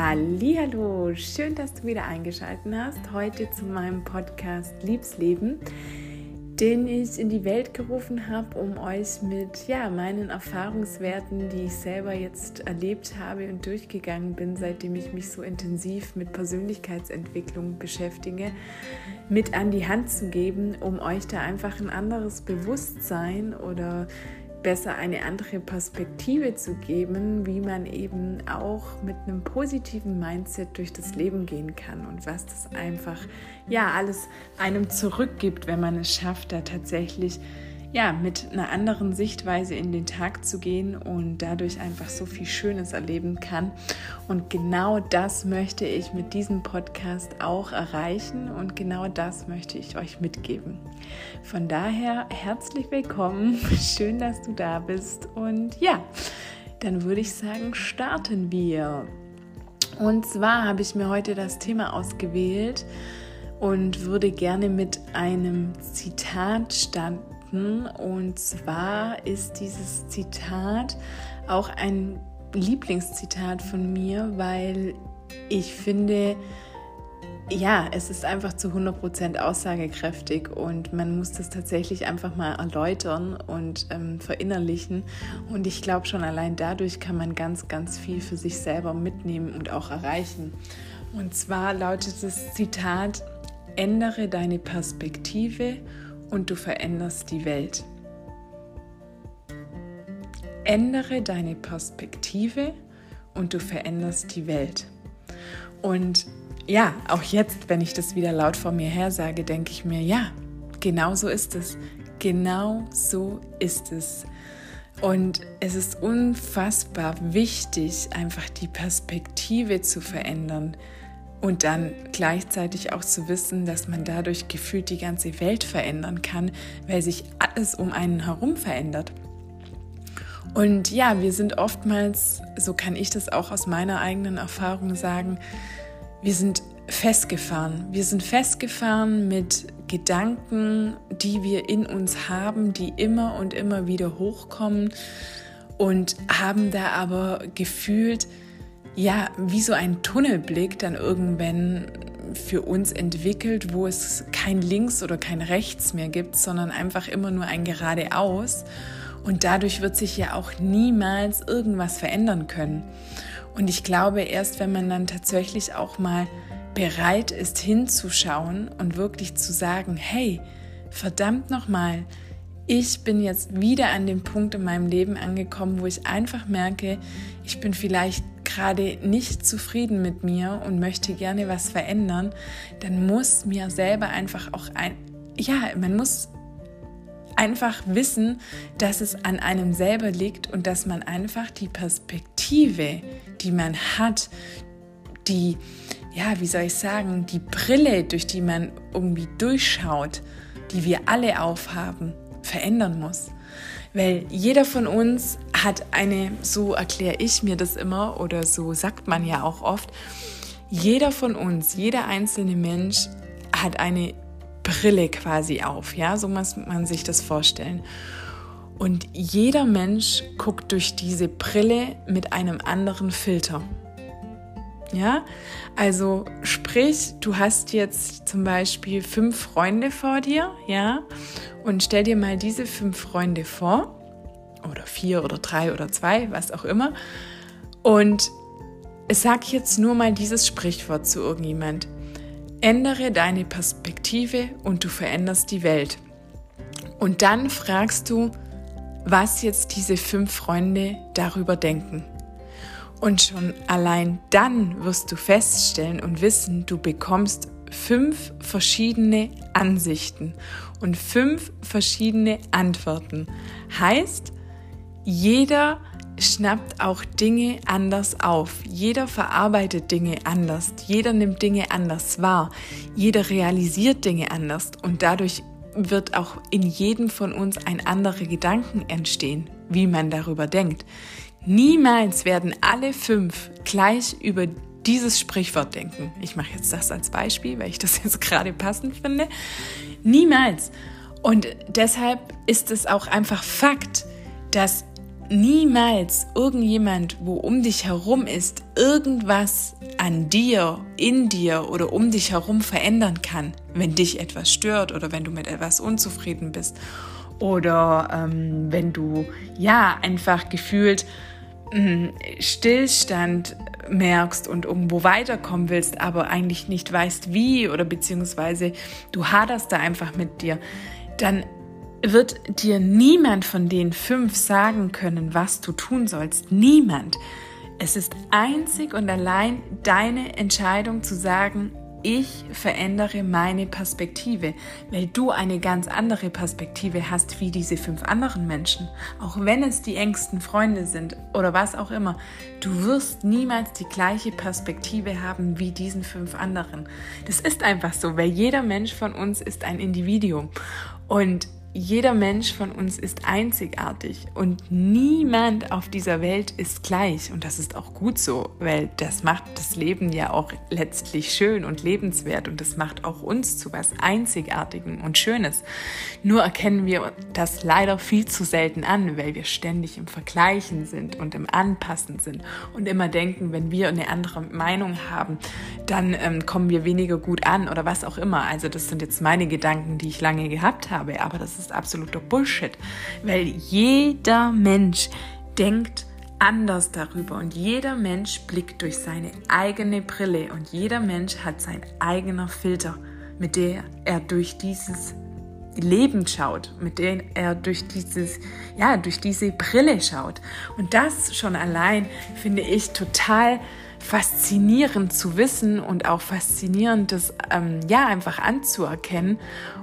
Hallo, schön, dass du wieder eingeschaltet hast. Heute zu meinem Podcast Liebsleben, den ich in die Welt gerufen habe, um euch mit ja, meinen Erfahrungswerten, die ich selber jetzt erlebt habe und durchgegangen bin, seitdem ich mich so intensiv mit Persönlichkeitsentwicklung beschäftige, mit an die Hand zu geben, um euch da einfach ein anderes Bewusstsein oder besser eine andere Perspektive zu geben, wie man eben auch mit einem positiven Mindset durch das Leben gehen kann und was das einfach ja alles einem zurückgibt, wenn man es schafft, da tatsächlich ja, mit einer anderen Sichtweise in den Tag zu gehen und dadurch einfach so viel Schönes erleben kann. Und genau das möchte ich mit diesem Podcast auch erreichen und genau das möchte ich euch mitgeben. Von daher herzlich willkommen, schön, dass du da bist und ja, dann würde ich sagen, starten wir. Und zwar habe ich mir heute das Thema ausgewählt und würde gerne mit einem Zitat starten betrachten. Und zwar ist dieses Zitat auch ein Lieblingszitat von mir, weil ich finde, ja, es ist einfach zu 100% aussagekräftig und man muss das tatsächlich einfach mal erläutern und ähm, verinnerlichen. Und ich glaube, schon allein dadurch kann man ganz, ganz viel für sich selber mitnehmen und auch erreichen. Und zwar lautet das Zitat, ändere deine Perspektive und du veränderst die Welt. Ändere deine Perspektive und du veränderst die Welt. Und ja, auch jetzt, wenn ich das wieder laut vor mir her sage, denke ich mir, ja, genau so ist es. Genau so ist es. Und es ist unfassbar wichtig, einfach die Perspektive zu verändern, und dann gleichzeitig auch zu wissen, dass man dadurch gefühlt die ganze Welt verändern kann, weil sich alles um einen herum verändert. Und ja, wir sind oftmals, so kann ich das auch aus meiner eigenen Erfahrung sagen, wir sind festgefahren. Wir sind festgefahren mit Gedanken, die wir in uns haben, die immer und immer wieder hochkommen und haben da aber gefühlt, ja, wie so ein Tunnelblick dann irgendwann für uns entwickelt, wo es kein Links oder kein Rechts mehr gibt, sondern einfach immer nur ein geradeaus. Und dadurch wird sich ja auch niemals irgendwas verändern können. Und ich glaube, erst wenn man dann tatsächlich auch mal bereit ist hinzuschauen und wirklich zu sagen, hey, verdammt nochmal, ich bin jetzt wieder an dem Punkt in meinem Leben angekommen, wo ich einfach merke, ich bin vielleicht gerade nicht zufrieden mit mir und möchte gerne was verändern, dann muss mir selber einfach auch ein, ja, man muss einfach wissen, dass es an einem selber liegt und dass man einfach die Perspektive, die man hat, die, ja, wie soll ich sagen, die Brille, durch die man irgendwie durchschaut, die wir alle aufhaben, verändern muss. Weil jeder von uns hat eine, so erkläre ich mir das immer oder so sagt man ja auch oft, jeder von uns, jeder einzelne Mensch hat eine Brille quasi auf, ja, so muss man sich das vorstellen. Und jeder Mensch guckt durch diese Brille mit einem anderen Filter. Ja, also sprich, du hast jetzt zum Beispiel fünf Freunde vor dir, ja, und stell dir mal diese fünf Freunde vor, oder vier oder drei oder zwei, was auch immer, und sag jetzt nur mal dieses Sprichwort zu irgendjemand. Ändere deine Perspektive und du veränderst die Welt. Und dann fragst du, was jetzt diese fünf Freunde darüber denken. Und schon allein dann wirst du feststellen und wissen, du bekommst fünf verschiedene Ansichten und fünf verschiedene Antworten. Heißt, jeder schnappt auch Dinge anders auf. Jeder verarbeitet Dinge anders. Jeder nimmt Dinge anders wahr. Jeder realisiert Dinge anders. Und dadurch wird auch in jedem von uns ein anderer Gedanken entstehen, wie man darüber denkt. Niemals werden alle fünf gleich über dieses Sprichwort denken. Ich mache jetzt das als Beispiel, weil ich das jetzt gerade passend finde. Niemals. Und deshalb ist es auch einfach Fakt, dass niemals irgendjemand, wo um dich herum ist, irgendwas an dir, in dir oder um dich herum verändern kann, wenn dich etwas stört oder wenn du mit etwas unzufrieden bist oder ähm, wenn du ja einfach gefühlt mh, hm, Stillstand merkst und irgendwo weiterkommen willst, aber eigentlich nicht weißt wie oder beziehungsweise du haderst da einfach mit dir, dann wird dir niemand von den fünf sagen können, was du tun sollst. Niemand. Es ist einzig und allein deine Entscheidung zu sagen, ich verändere meine Perspektive, weil du eine ganz andere Perspektive hast wie diese fünf anderen Menschen. Auch wenn es die engsten Freunde sind oder was auch immer, du wirst niemals die gleiche Perspektive haben wie diesen fünf anderen. Das ist einfach so, weil jeder Mensch von uns ist ein Individuum. Und jeder Mensch von uns ist einzigartig und niemand auf dieser Welt ist gleich. Und das ist auch gut so, weil das macht das Leben ja auch letztlich schön und lebenswert und das macht auch uns zu was Einzigartigem und Schönes. Nur erkennen wir das leider viel zu selten an, weil wir ständig im Vergleichen sind und im Anpassen sind und immer denken, wenn wir eine andere Meinung haben, dann ähm, kommen wir weniger gut an oder was auch immer. Also das sind jetzt meine Gedanken, die ich lange gehabt habe, aber das ist absoluter Bullshit, weil jeder Mensch denkt anders darüber und jeder Mensch blickt durch seine eigene Brille und jeder Mensch hat sein eigener Filter, mit dem er durch dieses Leben schaut, mit dem er durch dieses, ja, durch diese Brille schaut. Und das schon allein finde ich total faszinierend zu wissen und auch faszinierend, das ähm, ja einfach anzuerkennen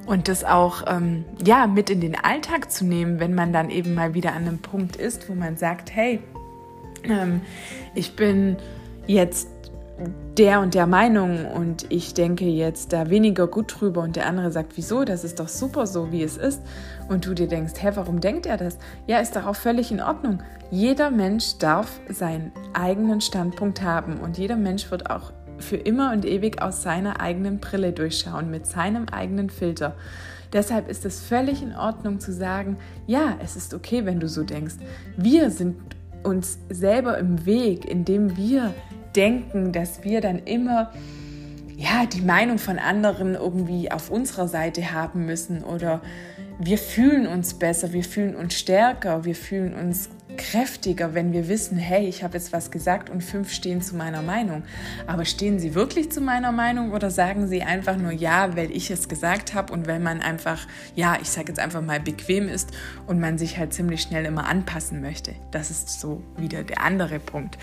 und das auch ähm, ja mit in den Alltag zu nehmen, wenn man dann eben mal wieder an einem Punkt ist, wo man sagt, hey, ähm, ich bin jetzt der und der Meinung und ich denke jetzt da weniger gut drüber und der andere sagt, wieso, das ist doch super so, wie es ist. Und du dir denkst, hä, warum denkt er das? Ja, ist doch auch völlig in Ordnung. Jeder Mensch darf seinen eigenen Standpunkt haben und jeder Mensch wird auch für immer und ewig aus seiner eigenen Brille durchschauen, mit seinem eigenen Filter. Deshalb ist es völlig in Ordnung zu sagen, ja, es ist okay, wenn du so denkst. Wir sind uns selber im Weg, indem wir denken, dass wir dann immer ja, die Meinung von anderen irgendwie auf unserer Seite haben müssen oder wir fühlen uns besser, wir fühlen uns stärker, wir fühlen uns kräftiger, wenn wir wissen, hey, ich habe jetzt was gesagt und fünf stehen zu meiner Meinung. Aber stehen sie wirklich zu meiner Meinung oder sagen sie einfach nur ja, weil ich es gesagt habe und weil man einfach, ja, ich sage jetzt einfach mal bequem ist und man sich halt ziemlich schnell immer anpassen möchte. Das ist so wieder der andere Punkt.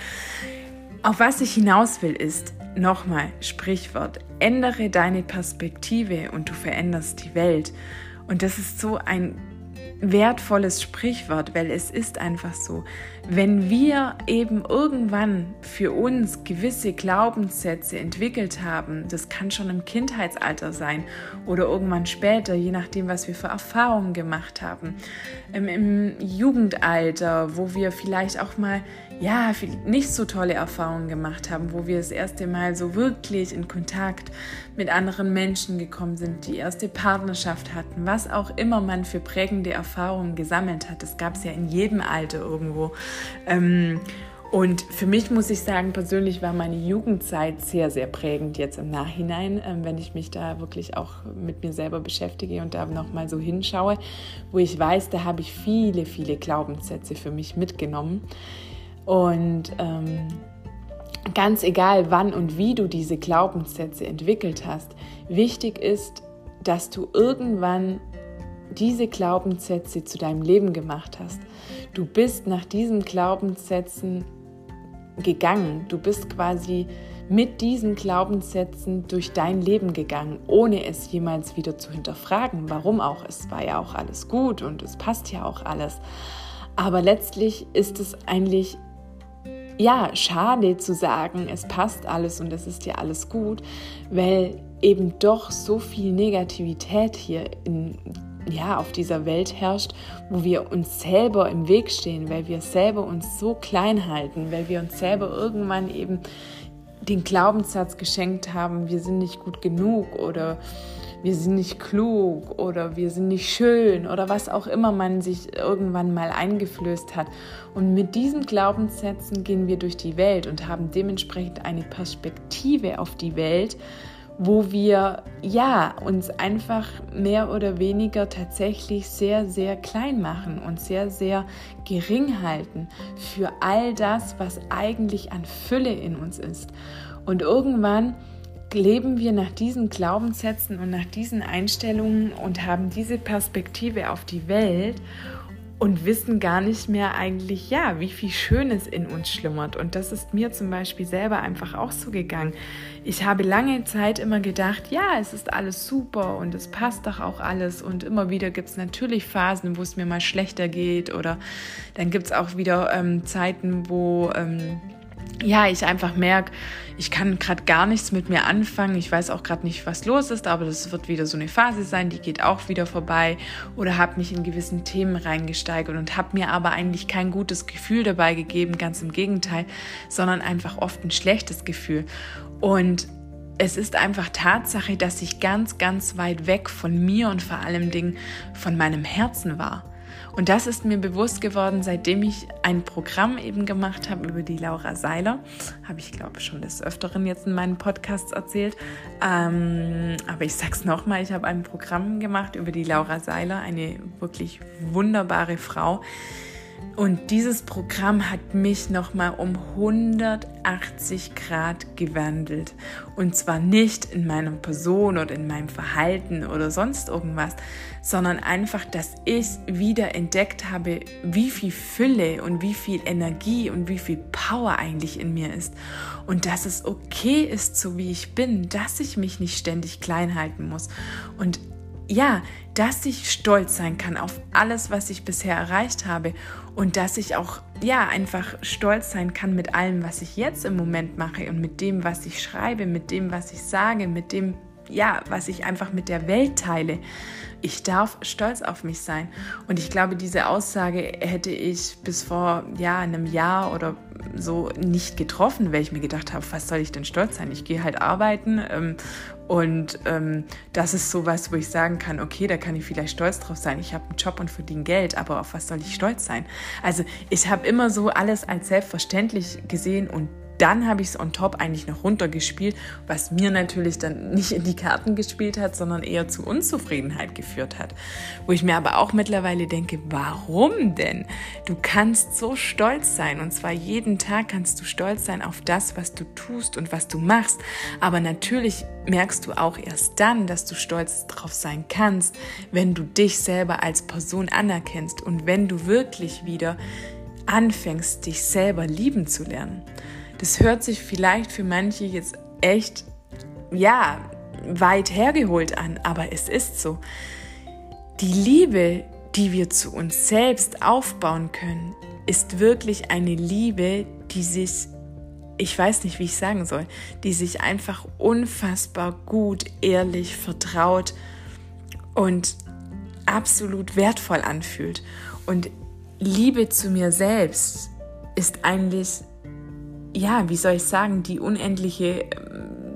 Auf was ich hinaus will, ist, nochmal, Sprichwort, ändere deine Perspektive und du veränderst die Welt. Und das ist so ein wertvolles Sprichwort, weil es ist einfach so, wenn wir eben irgendwann für uns gewisse Glaubenssätze entwickelt haben, das kann schon im Kindheitsalter sein oder irgendwann später, je nachdem, was wir für Erfahrungen gemacht haben, im, Jugendalter, wo wir vielleicht auch mal ja, nicht so tolle Erfahrungen gemacht haben, wo wir das erste Mal so wirklich in Kontakt mit anderen Menschen gekommen sind, die erste Partnerschaft hatten, was auch immer man für prägende Erfahrungen gesammelt hat. Das gab es ja in jedem Alter irgendwo. Ähm, und für mich muss ich sagen, persönlich war meine Jugendzeit sehr, sehr prägend jetzt im Nachhinein, ähm, wenn ich mich da wirklich auch mit mir selber beschäftige und da nochmal so hinschaue, wo ich weiß, da habe ich viele, viele Glaubenssätze für mich mitgenommen und ähm, ganz egal, wann und wie du diese Glaubenssätze entwickelt hast, wichtig ist, dass du irgendwann diese Glaubenssätze zu deinem Leben gemacht hast. Du bist nach diesen Glaubenssätzen gegangen. Du bist quasi mit diesen Glaubenssätzen durch dein Leben gegangen, ohne es jemals wieder zu hinterfragen. Warum auch? Es war ja auch alles gut und es passt ja auch alles. Aber letztlich ist es eigentlich ja, schade zu sagen, es passt alles und es ist ja alles gut, weil eben doch so viel Negativität hier in, ja, auf dieser Welt herrscht, wo wir uns selber im Weg stehen, weil wir selber uns so klein halten, weil wir uns selber irgendwann eben den Glaubenssatz geschenkt haben, wir sind nicht gut genug oder wir sind nicht klug oder wir sind nicht schön oder was auch immer man sich irgendwann mal eingeflößt hat. Und mit diesen Glaubenssätzen gehen wir durch die Welt und haben dementsprechend eine Perspektive auf die Welt, wo wir ja uns einfach mehr oder weniger tatsächlich sehr sehr klein machen und sehr sehr gering halten für all das, was eigentlich an Fülle in uns ist. Und irgendwann leben wir nach diesen Glaubenssätzen und nach diesen Einstellungen und haben diese Perspektive auf die Welt und wissen gar nicht mehr eigentlich, ja, wie viel Schönes in uns schlummert. Und das ist mir zum Beispiel selber einfach auch so gegangen. Ich habe lange Zeit immer gedacht, ja, es ist alles super und es passt doch auch alles. Und immer wieder gibt es natürlich Phasen, wo es mir mal schlechter geht oder dann gibt es auch wieder ähm, Zeiten, wo... Ähm, ja, ich einfach merke, ich kann gerade gar nichts mit mir anfangen. Ich weiß auch gerade nicht, was los ist, aber das wird wieder so eine Phase sein, die geht auch wieder vorbei. Oder habe mich in gewissen Themen reingesteigert und habe mir aber eigentlich kein gutes Gefühl dabei gegeben, ganz im Gegenteil, sondern einfach oft ein schlechtes Gefühl. Und es ist einfach Tatsache, dass ich ganz, ganz weit weg von mir und vor allem Dingen von meinem Herzen war. Und das ist mir bewusst geworden, seitdem ich ein Programm eben gemacht habe über die Laura Seiler. Habe ich, glaube ich, schon des Öfteren jetzt in meinen Podcasts erzählt. Ähm, aber ich sage es nochmal, ich habe ein Programm gemacht über die Laura Seiler, eine wirklich wunderbare Frau, und dieses Programm hat mich nochmal um 180 Grad gewandelt. Und zwar nicht in meiner Person oder in meinem Verhalten oder sonst irgendwas, sondern einfach, dass ich wieder entdeckt habe, wie viel Fülle und wie viel Energie und wie viel Power eigentlich in mir ist. Und dass es okay ist, so wie ich bin, dass ich mich nicht ständig klein halten muss. Und ja, dass ich stolz sein kann auf alles, was ich bisher erreicht habe und dass ich auch ja einfach stolz sein kann mit allem, was ich jetzt im Moment mache und mit dem, was ich schreibe, mit dem, was ich sage, mit dem ja, was ich einfach mit der Welt teile. Ich darf stolz auf mich sein. Und ich glaube, diese Aussage hätte ich bis vor ja, einem Jahr oder so nicht getroffen, weil ich mir gedacht habe, was soll ich denn stolz sein? Ich gehe halt arbeiten ähm, und ähm, das ist so was, wo ich sagen kann, okay, da kann ich vielleicht stolz drauf sein. Ich habe einen Job und verdiene Geld, aber auf was soll ich stolz sein? Also ich habe immer so alles als selbstverständlich gesehen und dann habe ich es on top eigentlich noch runtergespielt, was mir natürlich dann nicht in die Karten gespielt hat, sondern eher zu Unzufriedenheit geführt hat. Wo ich mir aber auch mittlerweile denke, warum denn? Du kannst so stolz sein und zwar jeden Tag kannst du stolz sein auf das, was du tust und was du machst. Aber natürlich merkst du auch erst dann, dass du stolz drauf sein kannst, wenn du dich selber als Person anerkennst und wenn du wirklich wieder anfängst, dich selber lieben zu lernen. Das hört sich vielleicht für manche jetzt echt, ja, weit hergeholt an, aber es ist so. Die Liebe, die wir zu uns selbst aufbauen können, ist wirklich eine Liebe, die sich, ich weiß nicht, wie ich sagen soll, die sich einfach unfassbar gut, ehrlich, vertraut und absolut wertvoll anfühlt. Und Liebe zu mir selbst ist eigentlich ja, wie soll ich sagen, die unendliche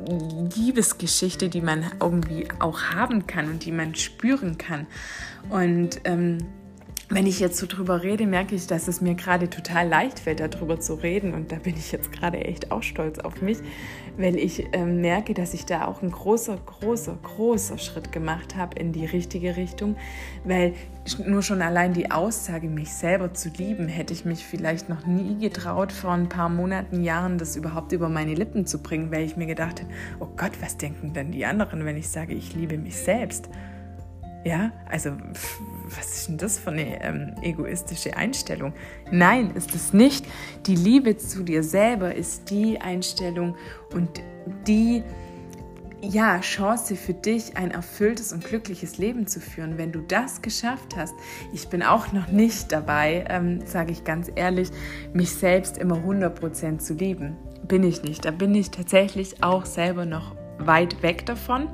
ähm, Liebesgeschichte, die man irgendwie auch haben kann und die man spüren kann. Und ähm, wenn ich jetzt so drüber rede, merke ich, dass es mir gerade total leicht fällt, darüber zu reden. Und da bin ich jetzt gerade echt auch stolz auf mich, weil ich äh, merke, dass ich da auch ein großer, großer, großer Schritt gemacht habe in die richtige Richtung. Weil nur schon allein die Aussage, mich selber zu lieben, hätte ich mich vielleicht noch nie getraut, vor ein paar Monaten, Jahren das überhaupt über meine Lippen zu bringen, weil ich mir gedacht habe, oh Gott, was denken denn die anderen, wenn ich sage, ich liebe mich selbst? Ja, also was ist denn das für eine ähm, egoistische Einstellung? Nein, ist es nicht. Die Liebe zu dir selber ist die Einstellung und die ja, Chance für dich, ein erfülltes und glückliches Leben zu führen. Wenn du das geschafft hast, ich bin auch noch nicht dabei, ähm, sage ich ganz ehrlich, mich selbst immer 100% zu lieben. Bin ich nicht. Da bin ich tatsächlich auch selber noch weit weg davon,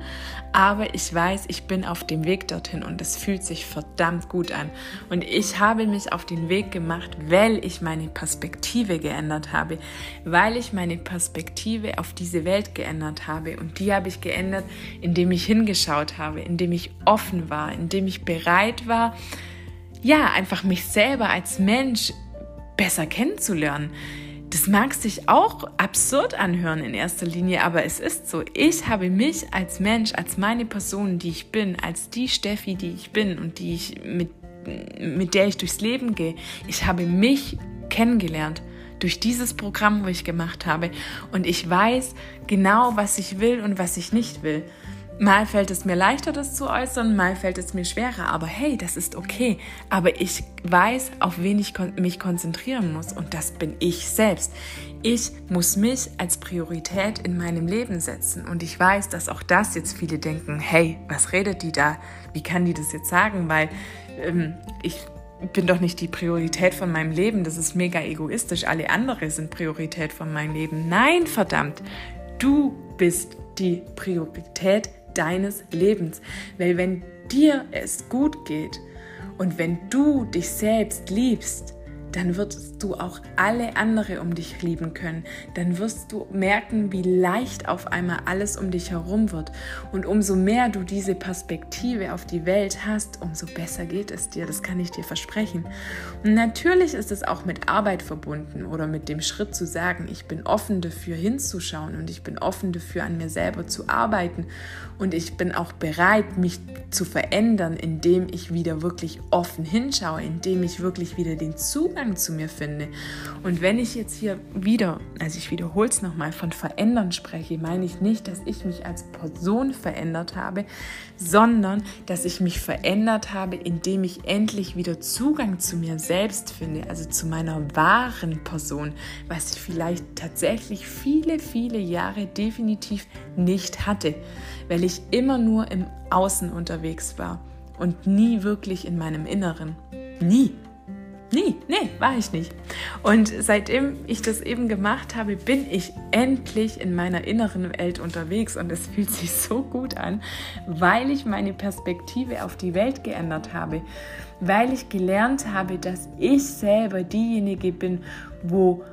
aber ich weiß, ich bin auf dem Weg dorthin und es fühlt sich verdammt gut an. Und ich habe mich auf den Weg gemacht, weil ich meine Perspektive geändert habe, weil ich meine Perspektive auf diese Welt geändert habe. Und die habe ich geändert, indem ich hingeschaut habe, indem ich offen war, indem ich bereit war, ja, einfach mich selber als Mensch besser kennenzulernen. Das mag sich auch absurd anhören in erster Linie, aber es ist so. Ich habe mich als Mensch, als meine Person, die ich bin, als die Steffi, die ich bin und die ich mit, mit der ich durchs Leben gehe, ich habe mich kennengelernt durch dieses Programm, wo ich gemacht habe. Und ich weiß genau, was ich will und was ich nicht will. Mal fällt es mir leichter, das zu äußern, mal fällt es mir schwerer. Aber hey, das ist okay. Aber ich weiß, auf wen ich mich konzentrieren muss. Und das bin ich selbst. Ich muss mich als Priorität in meinem Leben setzen. Und ich weiß, dass auch das jetzt viele denken, hey, was redet die da? Wie kann die das jetzt sagen? Weil ähm, ich bin doch nicht die Priorität von meinem Leben. Das ist mega egoistisch. Alle anderen sind Priorität von meinem Leben. Nein, verdammt. Du bist die Priorität deines Lebens. Weil wenn dir es gut geht und wenn du dich selbst liebst, dann wirst du auch alle andere um dich lieben können. Dann wirst du merken, wie leicht auf einmal alles um dich herum wird. Und umso mehr du diese Perspektive auf die Welt hast, umso besser geht es dir. Das kann ich dir versprechen. Und natürlich ist es auch mit Arbeit verbunden oder mit dem Schritt zu sagen, ich bin offen dafür hinzuschauen und ich bin offen dafür an mir selber zu arbeiten und ich bin auch bereit, mich zu verändern, indem ich wieder wirklich offen hinschaue, indem ich wirklich wieder den Zugang Zugang zu mir finde. Und wenn ich jetzt hier wieder, also ich wiederhole es nochmal, von verändern spreche, meine ich nicht, dass ich mich als Person verändert habe, sondern dass ich mich verändert habe, indem ich endlich wieder Zugang zu mir selbst finde, also zu meiner wahren Person, was ich vielleicht tatsächlich viele, viele Jahre definitiv nicht hatte, weil ich immer nur im Außen unterwegs war und nie wirklich in meinem Inneren. Nie. Nie, nee, war ich nicht. Und seitdem ich das eben gemacht habe, bin ich endlich in meiner inneren Welt unterwegs und es fühlt sich so gut an, weil ich meine Perspektive auf die Welt geändert habe, weil ich gelernt habe, dass ich selber diejenige bin, wo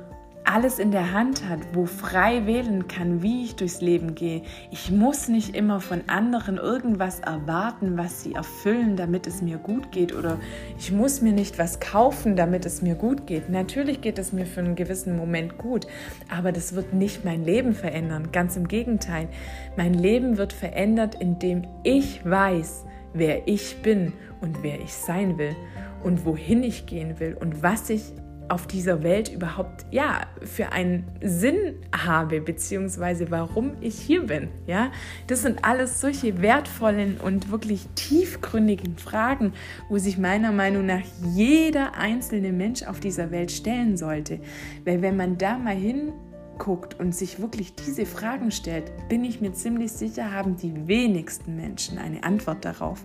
alles in der Hand hat, wo frei wählen kann, wie ich durchs Leben gehe. Ich muss nicht immer von anderen irgendwas erwarten, was sie erfüllen, damit es mir gut geht. Oder ich muss mir nicht was kaufen, damit es mir gut geht. Natürlich geht es mir für einen gewissen Moment gut, aber das wird nicht mein Leben verändern. Ganz im Gegenteil. Mein Leben wird verändert, indem ich weiß, wer ich bin und wer ich sein will und wohin ich gehen will und was ich auf dieser Welt überhaupt ja für einen Sinn habe beziehungsweise warum ich hier bin ja das sind alles solche wertvollen und wirklich tiefgründigen Fragen wo sich meiner Meinung nach jeder einzelne Mensch auf dieser Welt stellen sollte weil wenn man da mal hinguckt und sich wirklich diese Fragen stellt, bin ich mir ziemlich sicher, haben die wenigsten Menschen eine Antwort darauf,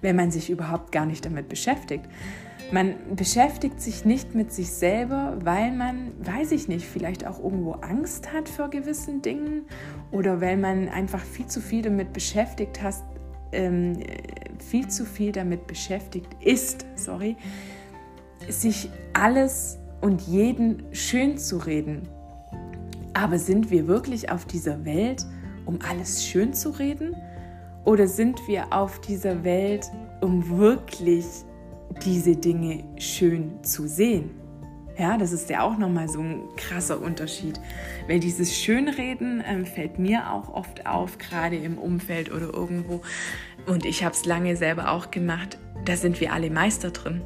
wenn man sich überhaupt gar nicht damit beschäftigt. Man beschäftigt sich nicht mit sich selber, weil man, weiß ich nicht, vielleicht auch irgendwo Angst hat vor gewissen Dingen oder weil man einfach viel zu viel damit beschäftigt hat, ähm, viel zu viel damit beschäftigt ist, sorry, sich alles und jeden schön zu reden. Aber sind wir wirklich auf dieser Welt, um alles schön zu reden? Oder sind wir auf dieser Welt, um wirklich diese Dinge schön zu sehen. Ja, das ist ja auch nochmal so ein krasser Unterschied. Weil dieses Schönreden ähm, fällt mir auch oft auf, gerade im Umfeld oder irgendwo. Und ich habe es lange selber auch gemacht. Da sind wir alle Meister drin.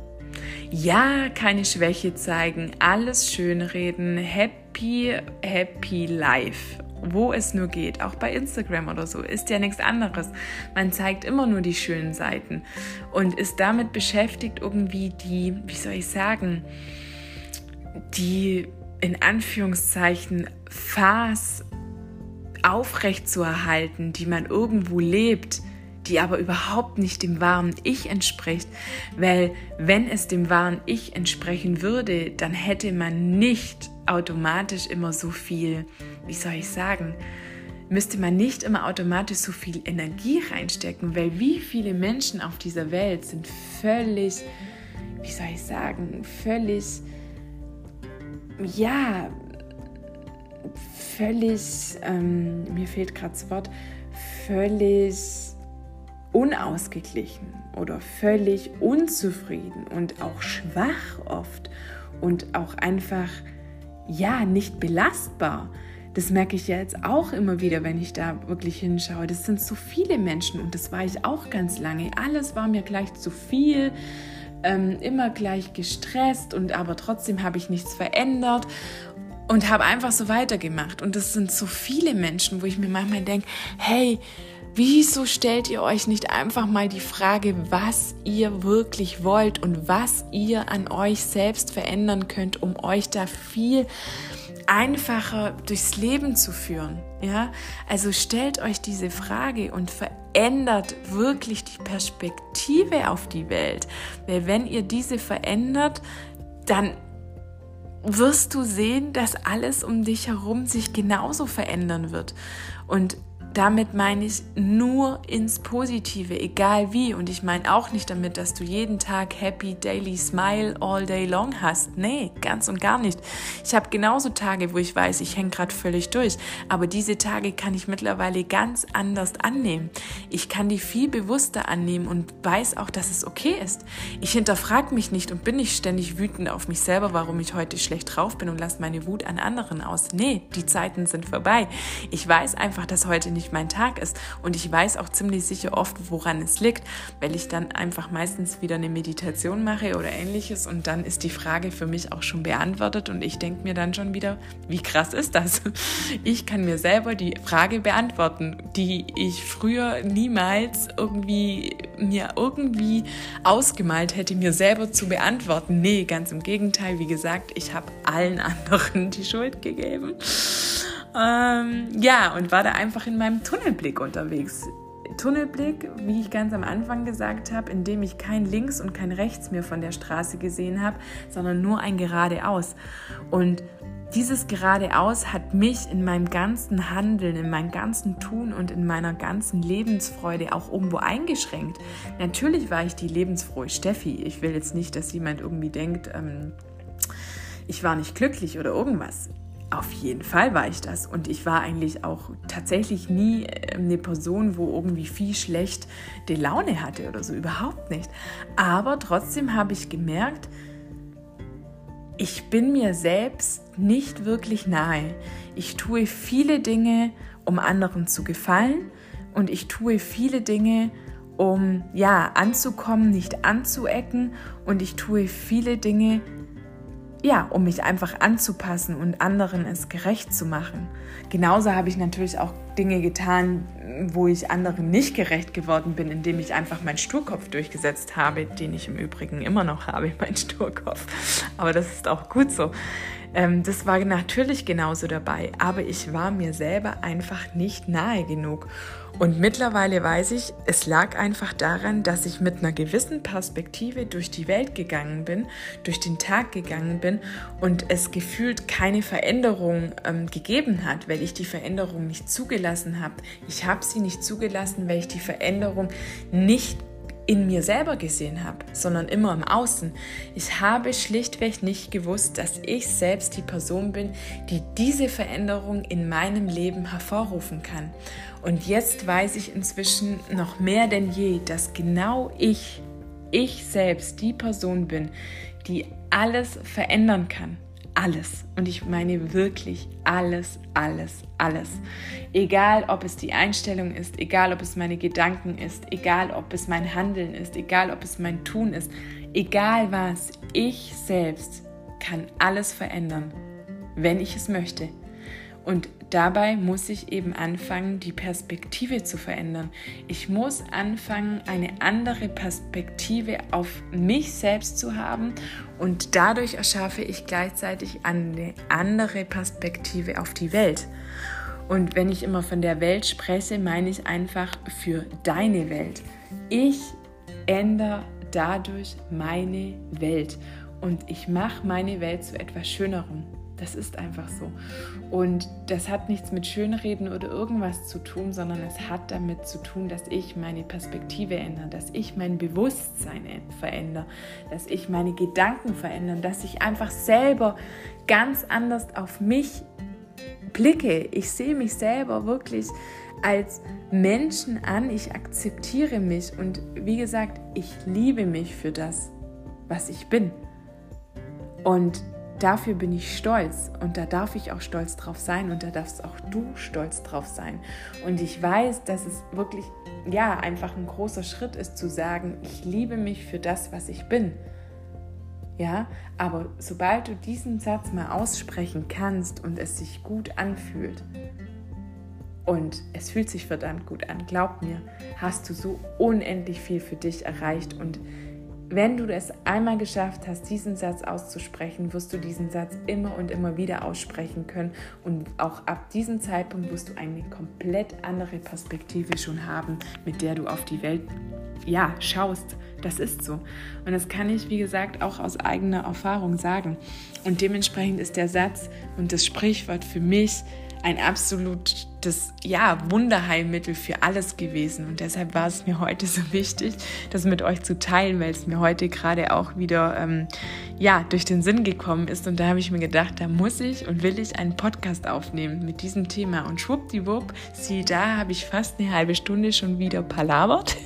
Ja, keine Schwäche zeigen, alles schönreden, happy, happy life wo es nur geht, auch bei Instagram oder so, ist ja nichts anderes. Man zeigt immer nur die schönen Seiten und ist damit beschäftigt, irgendwie die, wie soll ich sagen, die in Anführungszeichen Phase aufrecht zu erhalten, die man irgendwo lebt, die aber überhaupt nicht dem wahren Ich entspricht, weil wenn es dem wahren Ich entsprechen würde, dann hätte man nicht automatisch immer so viel, wie soll ich sagen, müsste man nicht immer automatisch so viel Energie reinstecken, weil wie viele Menschen auf dieser Welt sind völlig, wie soll ich sagen, völlig, ja, völlig, ähm, mir fehlt gerade das Wort, völlig unausgeglichen oder völlig unzufrieden und auch schwach oft und auch einfach, ja, nicht belastbar. Das merke ich ja jetzt auch immer wieder, wenn ich da wirklich hinschaue. Das sind so viele Menschen und das war ich auch ganz lange. Alles war mir gleich zu viel, ähm, immer gleich gestresst und aber trotzdem habe ich nichts verändert und habe einfach so weitergemacht. Und das sind so viele Menschen, wo ich mir manchmal denke, hey, Wieso stellt ihr euch nicht einfach mal die Frage, was ihr wirklich wollt und was ihr an euch selbst verändern könnt, um euch da viel einfacher durchs Leben zu führen? Ja, also stellt euch diese Frage und verändert wirklich die Perspektive auf die Welt. Weil wenn ihr diese verändert, dann wirst du sehen, dass alles um dich herum sich genauso verändern wird. Und damit meine ich nur ins Positive, egal wie. Und ich meine auch nicht damit, dass du jeden Tag happy daily smile all day long hast. Nee, ganz und gar nicht. Ich habe genauso Tage, wo ich weiß, ich hänge gerade völlig durch. Aber diese Tage kann ich mittlerweile ganz anders annehmen. Ich kann die viel bewusster annehmen und weiß auch, dass es okay ist. Ich hinterfrage mich nicht und bin nicht ständig wütend auf mich selber, warum ich heute schlecht drauf bin und lasse meine Wut an anderen aus. Nee, die Zeiten sind vorbei. Ich weiß einfach, dass heute nicht nicht mein Tag ist. Und ich weiß auch ziemlich sicher oft, woran es liegt, weil ich dann einfach meistens wieder eine Meditation mache oder ähnliches und dann ist die Frage für mich auch schon beantwortet und ich denke mir dann schon wieder, wie krass ist das? Ich kann mir selber die Frage beantworten, die ich früher niemals irgendwie mir irgendwie ausgemalt hätte, mir selber zu beantworten. Nee, ganz im Gegenteil, wie gesagt, ich habe allen anderen die Schuld gegeben. Ähm, ja, und war da einfach in meinem Tunnelblick unterwegs. Tunnelblick, wie ich ganz am Anfang gesagt habe, in dem ich kein Links und kein Rechts mehr von der Straße gesehen habe, sondern nur ein geradeaus. Und dieses geradeaus hat mich in meinem ganzen Handeln, in meinem ganzen Tun und in meiner ganzen Lebensfreude auch irgendwo eingeschränkt. Natürlich war ich die lebensfrohe Steffi. Ich will jetzt nicht, dass jemand irgendwie denkt, ähm, ich war nicht glücklich oder irgendwas. Auf jeden Fall war ich das. Und ich war eigentlich auch tatsächlich nie ähm, eine Person, wo irgendwie viel schlecht die Laune hatte oder so. Überhaupt nicht. Aber trotzdem habe ich gemerkt, ich bin mir selbst nicht wirklich nahe. Ich tue viele Dinge, um anderen zu gefallen. Und ich tue viele Dinge, um ja anzukommen, nicht anzuecken. Und ich tue viele Dinge, ja, um mich einfach anzupassen und anderen es gerecht zu machen. Genauso habe ich natürlich auch Dinge getan, wo ich anderen nicht gerecht geworden bin, indem ich einfach meinen Sturkopf durchgesetzt habe, den ich im Übrigen immer noch habe, meinen Sturkopf. Aber das ist auch gut so. Ähm, das war natürlich genauso dabei, aber ich war mir selber einfach nicht nahe genug. Und mittlerweile weiß ich, es lag einfach daran, dass ich mit einer gewissen Perspektive durch die Welt gegangen bin, durch den Tag gegangen bin und es gefühlt keine Veränderung ähm, gegeben hat, weil ich die Veränderung nicht zugelassen habe. Ich habe sie nicht zugelassen, weil ich die Veränderung nicht in mir selber gesehen habe, sondern immer im Außen. Ich habe schlichtweg nicht gewusst, dass ich selbst die Person bin, die diese Veränderung in meinem Leben hervorrufen kann. Und jetzt weiß ich inzwischen noch mehr denn je, dass genau ich, ich selbst die Person bin, die alles verändern kann alles. Und ich meine wirklich alles, alles, alles. Egal, ob es die Einstellung ist, egal, ob es meine Gedanken ist, egal, ob es mein Handeln ist, egal, ob es mein Tun ist, egal was, ich selbst kann alles verändern, wenn ich es möchte. Und dabei muss ich eben anfangen, die Perspektive zu verändern. Ich muss anfangen, eine andere Perspektive auf mich selbst zu haben und dadurch erschaffe ich gleichzeitig eine andere Perspektive auf die Welt. Und wenn ich immer von der Welt spreche, meine ich einfach für deine Welt. Ich ändere dadurch meine Welt und ich mache meine Welt zu etwas Schönerem. Das ist einfach so. Und das hat nichts mit Schönreden oder irgendwas zu tun, sondern es hat damit zu tun, dass ich meine Perspektive ändere, dass ich mein Bewusstsein verändere, dass ich meine Gedanken verändere, dass ich einfach selber ganz anders auf mich blicke. Ich sehe mich selber wirklich als Menschen an, ich akzeptiere mich und wie gesagt, ich liebe mich für das, was ich bin. Und dafür bin ich stolz und da darf ich auch stolz drauf sein und da darfst auch du stolz drauf sein. Und ich weiß, dass es wirklich, ja, einfach ein großer Schritt ist zu sagen, ich liebe mich für das, was ich bin. Ja, aber sobald du diesen Satz mal aussprechen kannst und es sich gut anfühlt, und es fühlt sich verdammt gut an, glaub mir, hast du so unendlich viel für dich erreicht und wenn du es einmal geschafft hast, diesen Satz auszusprechen, wirst du diesen Satz immer und immer wieder aussprechen können. Und auch ab diesem Zeitpunkt wirst du eine komplett andere Perspektive schon haben, mit der du auf die Welt ja, schaust. Das ist so. Und das kann ich, wie gesagt, auch aus eigener Erfahrung sagen. Und dementsprechend ist der Satz und das Sprichwort für mich ein absolutes ja, Wunderheilmittel für alles gewesen. Und deshalb war es mir heute so wichtig, das mit euch zu teilen, weil es mir heute gerade auch wieder ähm, ja, durch den Sinn gekommen ist. Und da habe ich mir gedacht, da muss ich und will ich einen Podcast aufnehmen mit diesem Thema. Und schwuppdiwupp, sieh da, habe ich fast eine halbe Stunde schon wieder palabert.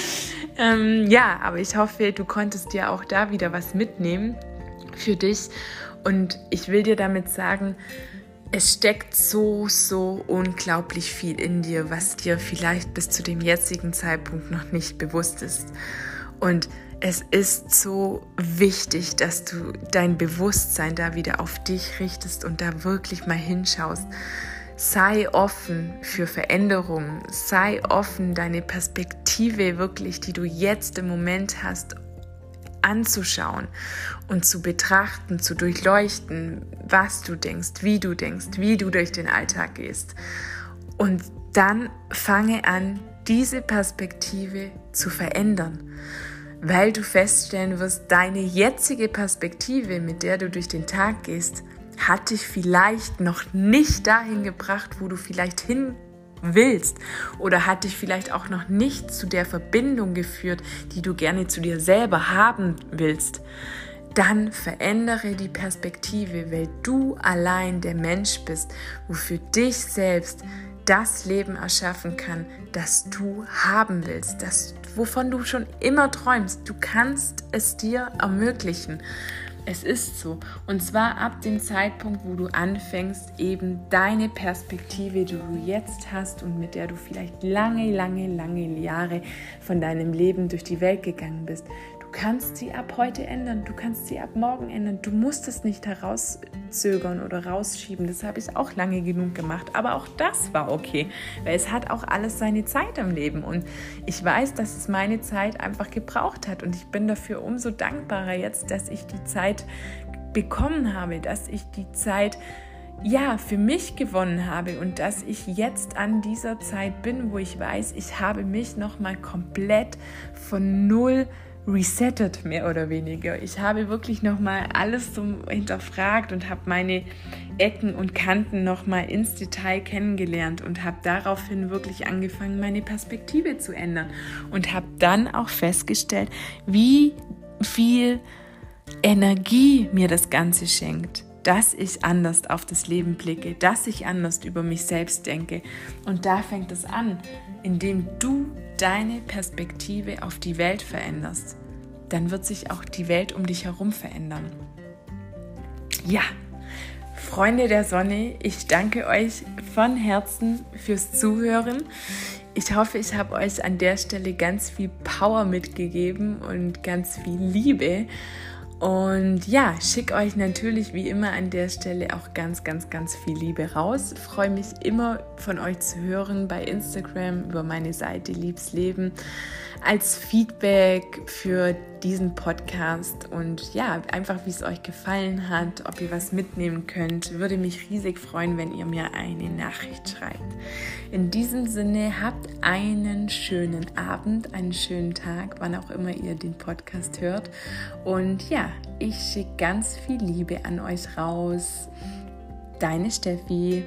ähm, ja, aber ich hoffe, du konntest dir auch da wieder was mitnehmen für dich. Und ich will dir damit sagen, es steckt so, so unglaublich viel in dir, was dir vielleicht bis zu dem jetzigen Zeitpunkt noch nicht bewusst ist. Und es ist so wichtig, dass du dein Bewusstsein da wieder auf dich richtest und da wirklich mal hinschaust. Sei offen für Veränderungen, sei offen, deine Perspektive wirklich, die du jetzt im Moment hast, anzuschauen und zu betrachten, zu durchleuchten, was du denkst, wie du denkst, wie du durch den Alltag gehst. Und dann fange an, diese Perspektive zu verändern, weil du feststellen wirst, deine jetzige Perspektive, mit der du durch den Tag gehst, hat dich vielleicht noch nicht dahin gebracht, wo du vielleicht hin willst oder hat dich vielleicht auch noch nicht zu der Verbindung geführt, die du gerne zu dir selber haben willst, dann verändere die Perspektive, weil du allein der Mensch bist, wofür dich selbst das Leben erschaffen kann, das du haben willst, das wovon du schon immer träumst. Du kannst es dir ermöglichen. Es ist so. Und zwar ab dem Zeitpunkt, wo du anfängst, eben deine Perspektive, die du jetzt hast und mit der du vielleicht lange, lange, lange Jahre von deinem Leben durch die Welt gegangen bist, Du kannst sie ab heute ändern, du kannst sie ab morgen ändern. Du musst es nicht herauszögern oder rausschieben. Das habe ich auch lange genug gemacht. Aber auch das war okay, weil es hat auch alles seine Zeit im Leben. Und ich weiß, dass es meine Zeit einfach gebraucht hat. Und ich bin dafür umso dankbarer jetzt, dass ich die Zeit bekommen habe, dass ich die Zeit ja, für mich gewonnen habe und dass ich jetzt an dieser Zeit bin, wo ich weiß, ich habe mich nochmal komplett von null resettet, mehr oder weniger. Ich habe wirklich nochmal alles so hinterfragt und habe meine Ecken und Kanten nochmal ins Detail kennengelernt und habe daraufhin wirklich angefangen, meine Perspektive zu ändern und habe dann auch festgestellt, wie viel Energie mir das Ganze schenkt dass ich anders auf das Leben blicke, dass ich anders über mich selbst denke. Und da fängt es an, indem du deine Perspektive auf die Welt veränderst. Dann wird sich auch die Welt um dich herum verändern. Ja, Freunde der Sonne, ich danke euch von Herzen fürs Zuhören. Ich hoffe, ich habe euch an der Stelle ganz viel Power mitgegeben und ganz viel Liebe. Und ja, schick euch natürlich wie immer an der Stelle auch ganz, ganz, ganz viel Liebe raus. Freue mich immer von euch zu hören bei Instagram über meine Seite Liebs Leben als Feedback für diesen Podcast und ja, einfach wie es euch gefallen hat, ob ihr was mitnehmen könnt. Würde mich riesig freuen, wenn ihr mir eine Nachricht schreibt. In diesem Sinne, habt einen schönen Abend, einen schönen Tag, wann auch immer ihr den Podcast hört. Und ja, ich schicke ganz viel Liebe an euch raus. Deine Steffi.